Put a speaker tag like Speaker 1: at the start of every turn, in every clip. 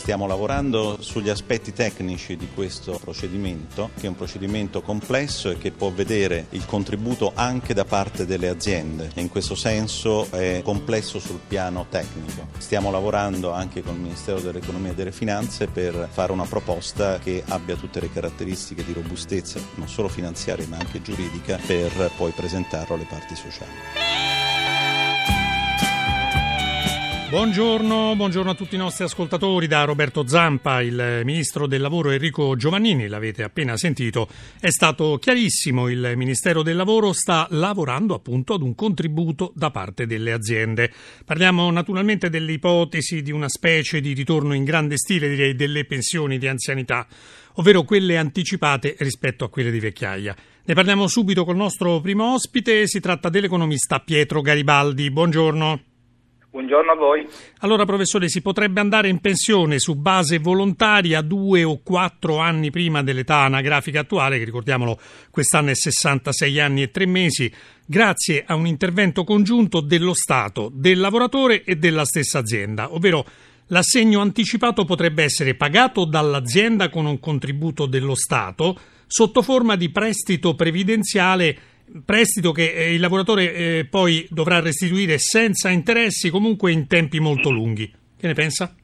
Speaker 1: Stiamo lavorando sugli aspetti tecnici di questo procedimento, che è un procedimento complesso e che può vedere il contributo anche da parte delle aziende. E in questo senso è complesso sul piano tecnico. Stiamo lavorando anche con il Ministero dell'Economia e delle Finanze per fare una proposta che abbia tutte le caratteristiche di robustezza, non solo finanziaria ma anche giuridica, per poi presentarlo alle parti sociali.
Speaker 2: Buongiorno, buongiorno, a tutti i nostri ascoltatori da Roberto Zampa, il ministro del lavoro Enrico Giovannini, l'avete appena sentito, è stato chiarissimo, il Ministero del Lavoro sta lavorando appunto ad un contributo da parte delle aziende. Parliamo naturalmente delle ipotesi di una specie di ritorno in grande stile, direi, delle pensioni di anzianità, ovvero quelle anticipate rispetto a quelle di vecchiaia. Ne parliamo subito col nostro primo ospite, si tratta dell'economista Pietro Garibaldi. Buongiorno.
Speaker 3: Buongiorno a voi.
Speaker 2: Allora, professore, si potrebbe andare in pensione su base volontaria due o quattro anni prima dell'età anagrafica attuale, che ricordiamolo, quest'anno è 66 anni e tre mesi, grazie a un intervento congiunto dello Stato, del lavoratore e della stessa azienda, ovvero l'assegno anticipato potrebbe essere pagato dall'azienda con un contributo dello Stato sotto forma di prestito previdenziale prestito che eh, il lavoratore eh, poi dovrà restituire senza interessi, comunque in tempi molto lunghi. Che ne pensa?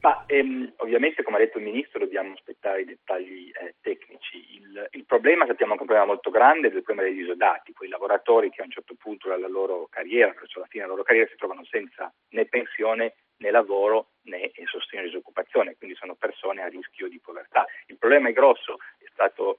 Speaker 3: Ma, ehm, ovviamente, come ha detto il Ministro, dobbiamo aspettare i dettagli eh, tecnici. Il, il, problema sappiamo che è un problema molto grande è il problema dei disodati, quei lavoratori che a un certo punto della loro carriera, verso la fine della loro carriera, si trovano senza né pensione né lavoro né sostegno di disoccupazione, quindi sono persone a rischio di povertà. Il problema è grosso, è stato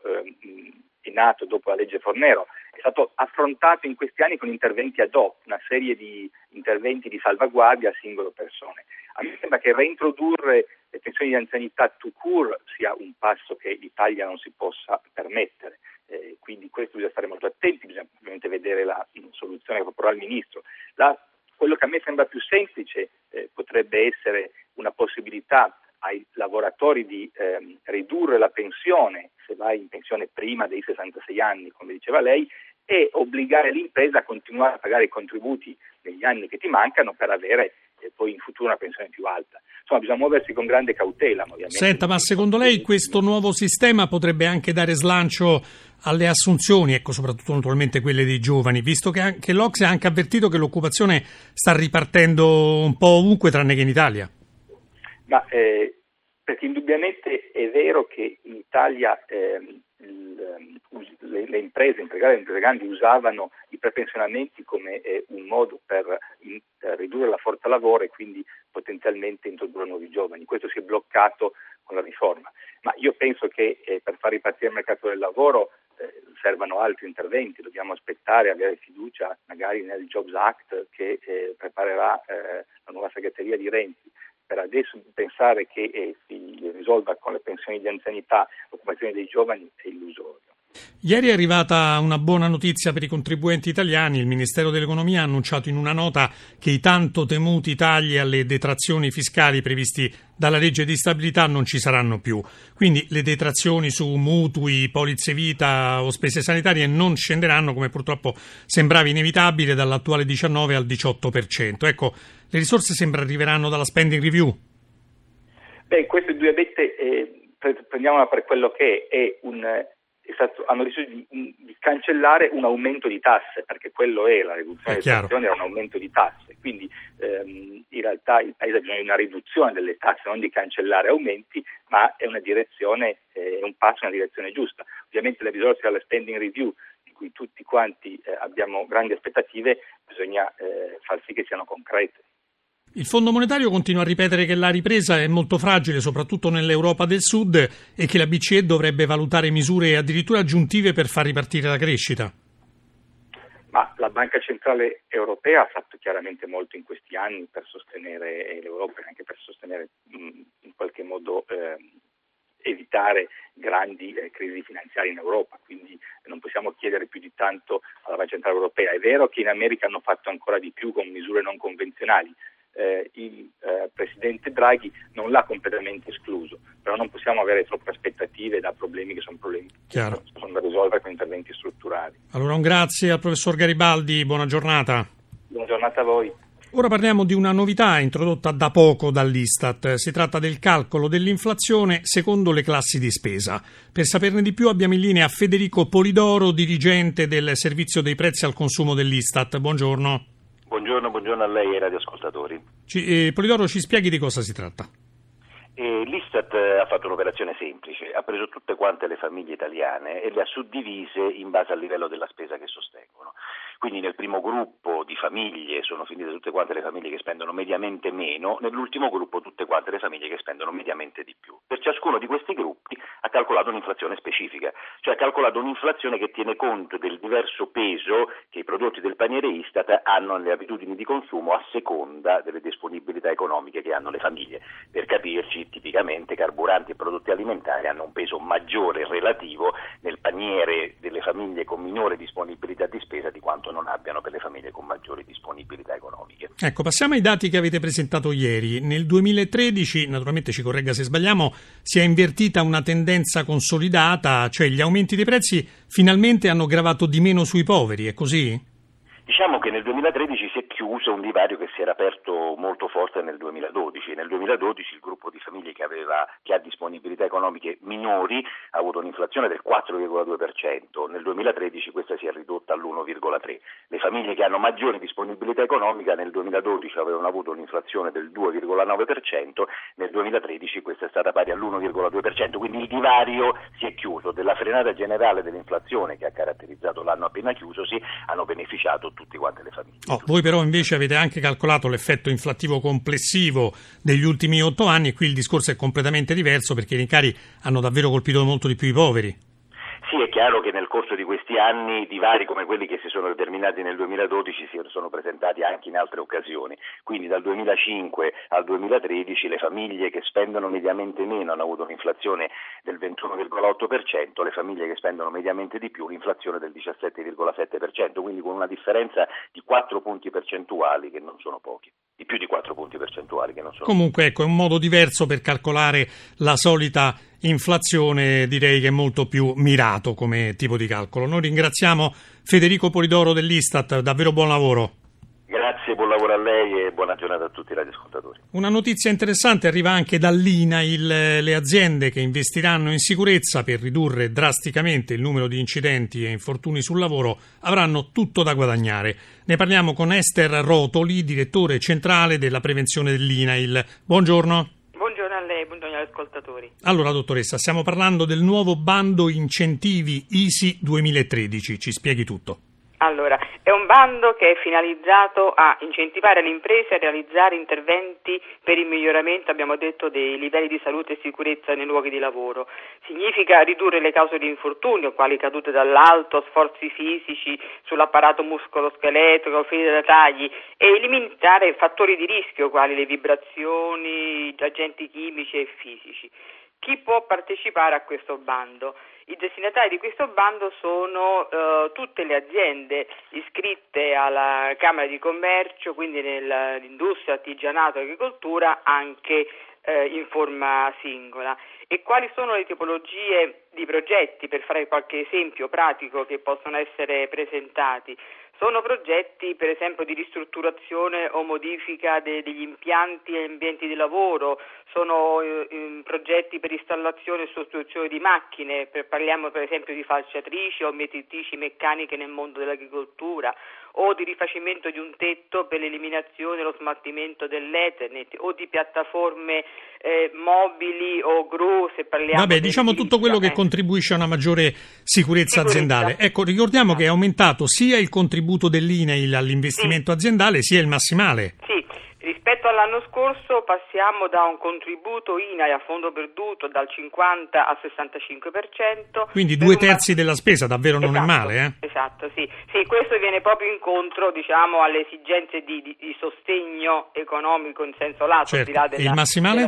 Speaker 3: nato dopo la legge Fornero, è stato affrontato in questi anni con interventi ad hoc, una serie di interventi di salvaguardia a singole persone. A me sembra che reintrodurre le pensioni di anzianità to cure sia un passo che l'Italia non si possa permettere. Eh, quindi questo bisogna stare molto attenti, bisogna ovviamente vedere la soluzione che proporrà il Ministro. La, quello che a me sembra più semplice eh, potrebbe essere una possibilità ai lavoratori di ehm, ridurre la pensione se vai in pensione prima dei 66 anni, come diceva lei, e obbligare l'impresa a continuare a pagare i contributi negli anni che ti mancano per avere eh, poi in futuro una pensione più alta. Insomma, bisogna muoversi con grande cautela. Ovviamente.
Speaker 2: Senta, ma secondo lei questo nuovo sistema potrebbe anche dare slancio alle assunzioni, ecco, soprattutto naturalmente quelle dei giovani, visto che, anche l'Ocse ha anche avvertito che l'occupazione sta ripartendo un po' ovunque tranne che in Italia?
Speaker 3: Ma eh, perché indubbiamente è vero che in Italia eh, le, le, imprese, impiegate e imprese grandi usavano i prepensionamenti come eh, un modo per, in, per, ridurre la forza lavoro e quindi potenzialmente introdurre nuovi giovani. Questo si è bloccato con la riforma. Ma io penso che eh, per far ripartire il mercato del lavoro eh, servano altri interventi, dobbiamo aspettare, avere fiducia magari nel Jobs Act che eh, preparerà eh, la nuova segreteria di Renzi per adesso pensare che eh, si risolva con le pensioni di anzianità l'occupazione dei giovani è illusorio.
Speaker 2: Ieri è arrivata una buona notizia per i contribuenti italiani. Il Ministero dell'Economia ha annunciato in una nota che i tanto temuti tagli alle detrazioni fiscali previsti dalla legge di stabilità non ci saranno più. Quindi le detrazioni su mutui, polizze vita o spese sanitarie non scenderanno, come purtroppo sembrava inevitabile, dall'attuale 19 al 18%. Ecco, le risorse sembra arriveranno dalla spending review.
Speaker 3: Beh, queste due dette eh, prendiamola per quello che è un stato, hanno deciso di, di, cancellare un aumento di tasse, perché quello è la riduzione delle tasse, era un aumento di tasse, quindi ehm, in realtà il Paese ha bisogno di una riduzione delle tasse, non di cancellare aumenti, ma è una direzione, eh, è un passo in una direzione giusta. Ovviamente le risorse della spending review di cui tutti quanti eh, abbiamo grandi aspettative, bisogna eh, far sì che siano concrete.
Speaker 2: Il Fondo monetario continua a ripetere che la ripresa è molto fragile, soprattutto nell'Europa del Sud, e che la BCE dovrebbe valutare misure addirittura aggiuntive per far ripartire la crescita.
Speaker 3: Ma la Banca Centrale Europea ha fatto chiaramente molto in questi anni per sostenere l'Europa e anche per sostenere in qualche modo eh, evitare grandi eh, crisi finanziarie in Europa, quindi non possiamo chiedere più di tanto alla Banca Centrale Europea. È vero che in America hanno fatto ancora di più con misure non convenzionali, eh, il eh, Presidente Draghi non l'ha completamente escluso, però non possiamo avere troppe aspettative da problemi che sono problemi Chiaro. che sono possono risolvere con interventi strutturali.
Speaker 2: Allora un grazie al professor Garibaldi, buona giornata.
Speaker 3: Buona giornata a voi.
Speaker 2: Ora parliamo di una novità introdotta da poco dall'Istat. Si tratta del calcolo dell'inflazione secondo le classi di spesa. Per saperne di più abbiamo in linea Federico Polidoro, dirigente del servizio dei prezzi al consumo dell'Istat. Buongiorno.
Speaker 4: Buongiorno, buongiorno a lei e ai radioascoltatori.
Speaker 2: Ci, eh, Polidoro, ci spieghi di cosa si tratta?
Speaker 4: E L'Istat ha fatto un'operazione semplice, ha preso tutte quante le famiglie italiane e le ha suddivise in base al livello della spesa che sostengono. Quindi nel primo gruppo di famiglie sono finite tutte quante le famiglie che spendono mediamente meno, nell'ultimo gruppo tutte quante le famiglie che spendono mediamente di più. Per ciascuno di questi gruppi ha calcolato un'inflazione specifica, cioè ha calcolato un'inflazione che tiene conto del diverso peso che i prodotti del paniere Istat hanno nelle abitudini di consumo a seconda delle disponibilità economiche che hanno le famiglie. Per capirci, tipicamente carburanti e prodotti alimentari hanno un peso maggiore relativo nel paniere famiglie con minore disponibilità di spesa di quanto non abbiano per le famiglie con maggiori disponibilità economiche.
Speaker 2: Ecco, passiamo ai dati che avete presentato ieri. Nel 2013, naturalmente ci corregga se sbagliamo, si è invertita una tendenza consolidata, cioè gli aumenti dei prezzi finalmente hanno gravato di meno sui poveri, è così?
Speaker 4: Diciamo che nel 2013 si è chiuso un divario che si era aperto molto forte nel 2012. Nel 2012 il gruppo di famiglie che, aveva, che ha disponibilità economiche minori ha avuto un'inflazione del 4,2%, nel 2013 questa si è ridotta all'1,3%. Le famiglie che hanno maggiore disponibilità economica nel 2012 avevano avuto un'inflazione del 2,9%, nel 2013 questa è stata pari all'1,2%, quindi il divario si è chiuso. Della frenata generale dell'inflazione che ha caratterizzato l'anno appena chiusosi hanno beneficiato tutte quante le famiglie.
Speaker 2: Oh, voi però invece avete anche calcolato l'effetto inflattivo complessivo degli ultimi otto anni e qui il discorso è completamente diverso perché i rincari hanno davvero colpito molto di più i poveri.
Speaker 4: Sì, è chiaro che nel corso di questi anni divari come quelli che si sono determinati nel 2012 si sono presentati anche in altre occasioni. Quindi dal 2005 al 2013 le famiglie che spendono mediamente meno hanno avuto un'inflazione del 21,8%, le famiglie che spendono mediamente di più un'inflazione del 17,7%, quindi con una differenza di 4 punti percentuali che non sono pochi, di più di 4 punti percentuali che non sono
Speaker 2: Comunque ecco, è un modo diverso per calcolare la solita inflazione direi che è molto più mirato come tipo di calcolo. Noi ringraziamo Federico Polidoro dell'Istat, davvero buon lavoro.
Speaker 4: Grazie, buon lavoro a lei e buona giornata a tutti i radioascoltatori.
Speaker 2: Una notizia interessante arriva anche dall'INAIL. Le aziende che investiranno in sicurezza per ridurre drasticamente il numero di incidenti e infortuni sul lavoro avranno tutto da guadagnare. Ne parliamo con Esther Rotoli, direttore centrale della prevenzione dell'INAIL. Buongiorno.
Speaker 5: Buongiorno a lei, buongiorno agli ascoltatori.
Speaker 2: Allora, dottoressa, stiamo parlando del nuovo bando incentivi ISI 2013. Ci spieghi tutto.
Speaker 5: Allora, è un bando che è finalizzato a incentivare le imprese a realizzare interventi per il miglioramento, abbiamo detto, dei livelli di salute e sicurezza nei luoghi di lavoro. Significa ridurre le cause di infortunio, quali cadute dall'alto, sforzi fisici sull'apparato muscoloscheletrico, ferite da tagli, e eliminare fattori di rischio, quali le vibrazioni, agenti chimici e fisici. Chi può partecipare a questo bando? I destinatari di questo bando sono eh, tutte le aziende iscritte alla Camera di Commercio, quindi nell'industria, artigianato e agricoltura, anche eh, in forma singola. E quali sono le tipologie di progetti, per fare qualche esempio pratico, che possono essere presentati? Sono progetti per esempio di ristrutturazione o modifica de- degli impianti e ambienti di lavoro, sono eh, progetti per installazione e sostituzione di macchine, per, parliamo per esempio di falciatrici o mietitrici meccaniche nel mondo dell'agricoltura, o di rifacimento di un tetto per l'eliminazione e lo smaltimento dell'Ethernet, o di piattaforme eh, mobili o grosse. Parliamo
Speaker 2: Vabbè, diciamo tutto quello che contribuisce a una maggiore sicurezza, sicurezza. aziendale. Ecco, ricordiamo che è aumentato sia il contributo dell'INEIL all'investimento sì. aziendale, sia il massimale.
Speaker 5: Sì. Rispetto all'anno scorso passiamo da un contributo INAI a fondo perduto dal 50 al 65%.
Speaker 2: Quindi due terzi una... della spesa, davvero non
Speaker 5: esatto,
Speaker 2: è male, eh?
Speaker 5: Esatto, sì. sì. questo viene proprio incontro diciamo, alle esigenze di, di, di, sostegno economico in senso lato,
Speaker 2: certo.
Speaker 5: al di là della,
Speaker 2: il massimale?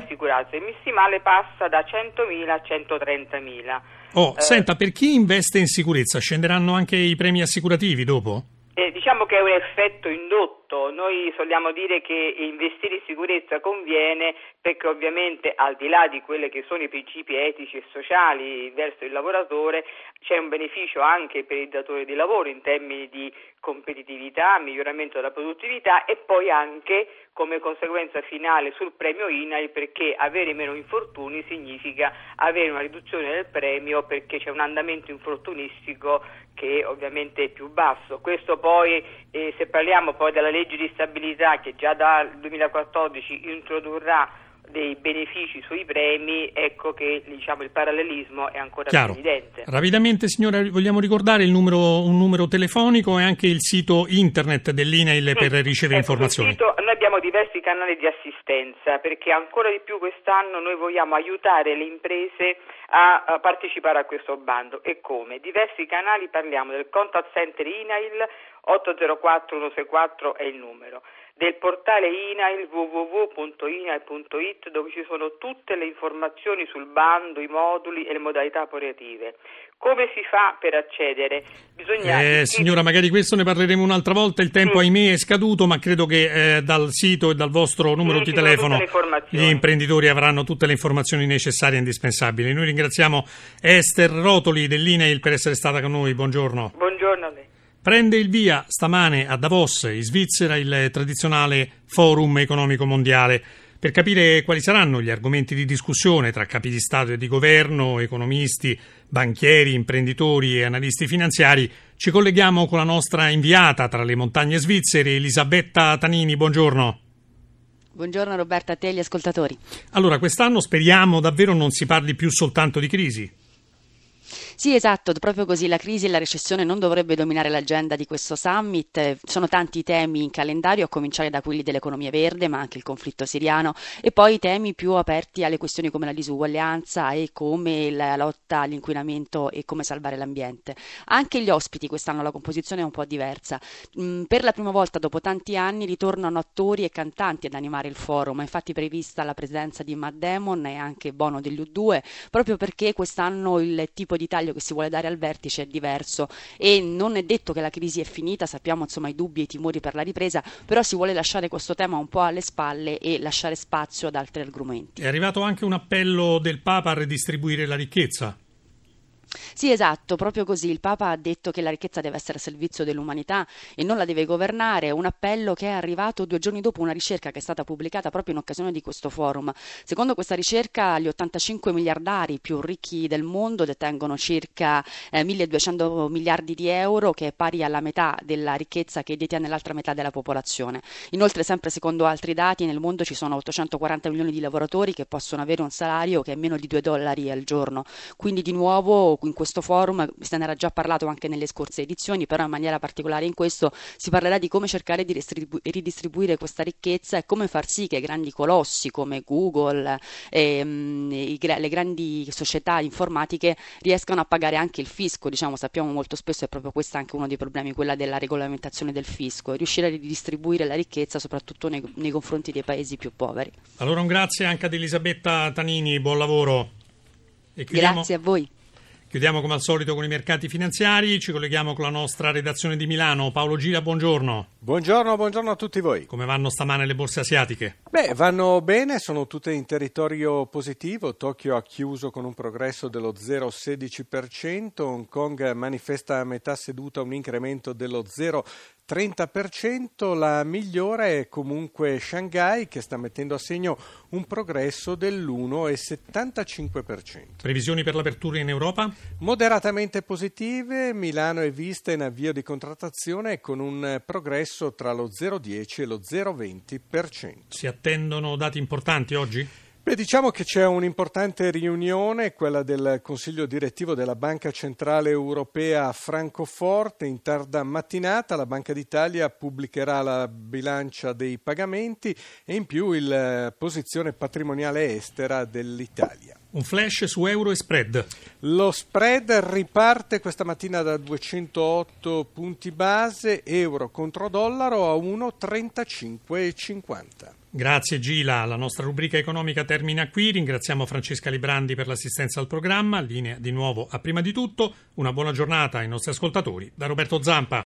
Speaker 5: Il massimale passa da 100.000 a 130.000.
Speaker 2: Oh, eh, senta, per chi investe in sicurezza scenderanno anche i premi assicurativi dopo?
Speaker 5: Eh, diciamo che è un effetto indotto Esatto, noi soliamo dire che investire in sicurezza conviene perché ovviamente al di là di quelli che sono i principi etici e sociali verso il lavoratore c'è un beneficio anche per il datore di lavoro in termini di competitività, miglioramento della produttività e poi anche come conseguenza finale sul premio INAI perché avere meno infortuni significa avere una riduzione del premio perché c'è un andamento infortunistico che ovviamente è più basso. Questo poi, eh, se parliamo poi della legge di stabilità che già dal 2014 introdurrà dei benefici sui premi, ecco che diciamo, il parallelismo è ancora
Speaker 2: Chiaro.
Speaker 5: più evidente.
Speaker 2: Rapidamente, signora, vogliamo ricordare numero, un numero telefonico e anche il sito internet dell'INAIL
Speaker 5: Sì,
Speaker 2: per ricevere
Speaker 5: ecco,
Speaker 2: informazioni.
Speaker 5: Sito, noi abbiamo diversi canali di assistenza perché ancora di più quest'anno noi vogliamo aiutare le imprese a, a partecipare a questo bando e come? Diversi canali parliamo del contact center INAIL 804 164 è il numero del portale INAIL www.inail.it dove ci sono tutte le informazioni sul bando, i moduli e le modalità operative. Come si fa per accedere? Bisogna
Speaker 2: Eh, signora, magari questo ne parleremo un'altra volta. Il tempo,
Speaker 5: Sì.
Speaker 2: ahimè, è scaduto, ma credo che eh, dal sito e dal vostro numero
Speaker 5: Sì,
Speaker 2: di telefono gli imprenditori avranno tutte le informazioni necessarie e indispensabili. Noi ringraziamo Esther Rotoli dell'INAIL per essere stata con noi. Buongiorno.
Speaker 5: Buongiorno.
Speaker 2: Prende il via stamane a Davos, in Svizzera, il tradizionale Forum economico mondiale. Per capire quali saranno gli argomenti di discussione tra capi di Stato e di governo, economisti, banchieri, imprenditori e analisti finanziari, ci colleghiamo con la nostra inviata tra le montagne svizzere, Elisabetta Tanini. Buongiorno.
Speaker 6: Buongiorno Roberta, a te e agli ascoltatori.
Speaker 2: Allora, quest'anno speriamo davvero non si parli più soltanto di crisi.
Speaker 6: Sì, esatto, proprio così la crisi e la recessione non dovrebbe dominare l'agenda di questo summit. Sono tanti i temi in calendario, a cominciare da quelli dell'economia verde, ma anche il conflitto siriano, e poi i temi più aperti alle questioni come la disuguaglianza e come la lotta all'inquinamento e come salvare l'ambiente. Anche gli ospiti quest'anno la composizione è un po' diversa. Mm, Per la prima volta dopo tanti anni ritornano attori e cantanti ad animare il forum, è infatti prevista la presenza di Matt Damon e anche Bono degli U2, proprio perché quest'anno il tipo di taglio che si vuole dare al vertice è diverso e non è detto che la crisi è finita, sappiamo insomma i dubbi e i timori per la ripresa, però si vuole lasciare questo tema un po' alle spalle e lasciare spazio ad altri argomenti.
Speaker 2: È arrivato anche un appello del Papa a redistribuire la ricchezza.
Speaker 6: Sì, esatto, proprio così. Il Papa ha detto che la ricchezza deve essere a servizio dell'umanità e non la deve governare. Un appello che è arrivato due giorni dopo una ricerca che è stata pubblicata proprio in occasione di questo forum. Secondo questa ricerca, gli 85 miliardari più ricchi del mondo detengono circa eh, 1200 miliardi di euro, che è pari alla metà della ricchezza che detiene l'altra metà della popolazione. Inoltre, sempre secondo altri dati, nel mondo ci sono 840 milioni di lavoratori che possono avere un salario che è meno di 2 dollari al giorno. Quindi, di nuovo, in questo forum se ne era già parlato anche nelle scorse edizioni, però in maniera particolare in questo si parlerà di come cercare di ristribu- ridistribuire questa ricchezza e come far sì che grandi colossi come Google e mm, i le grandi società informatiche riescano a pagare anche il fisco. Diciamo, sappiamo molto spesso è proprio questo anche uno dei problemi, quella della regolamentazione del fisco, riuscire a ridistribuire la ricchezza soprattutto nei, nei confronti dei paesi più poveri.
Speaker 2: Allora un grazie anche ad Elisabetta Tanini, buon lavoro.
Speaker 6: Grazie a voi.
Speaker 2: Chiudiamo come al solito con i mercati finanziari, ci colleghiamo con la nostra redazione di Milano. Paolo Gira, buongiorno.
Speaker 7: Buongiorno, buongiorno a tutti voi.
Speaker 2: Come vanno stamane le borse asiatiche?
Speaker 7: Beh, vanno bene, sono tutte in territorio positivo. Tokyo ha chiuso con un progresso dello 0,16%, Hong Kong manifesta a metà seduta un incremento dello 0,30%, la migliore è comunque Shanghai che sta mettendo a segno un progresso dell'1,75%.
Speaker 2: Previsioni per l'apertura in Europa?
Speaker 7: Moderatamente positive, Milano è vista in avvio di contrattazione con un progresso tra lo 0,10 e lo 0,20%.
Speaker 2: Si attendono dati importanti oggi?
Speaker 7: Beh, diciamo che c'è un'importante riunione, quella del Consiglio direttivo della Banca Centrale Europea a Francoforte. In tarda mattinata la Banca d'Italia pubblicherà la bilancia dei pagamenti e in più la posizione patrimoniale estera dell'Italia.
Speaker 2: Un flash su euro e spread.
Speaker 7: Lo spread riparte questa mattina da 208 punti base, euro contro dollaro a 1,3550.
Speaker 2: Grazie Gila, la nostra rubrica economica termina qui, ringraziamo Francesca Librandi per l'assistenza al programma, linea di nuovo a prima di tutto, una buona giornata ai nostri ascoltatori, da Roberto Zampa.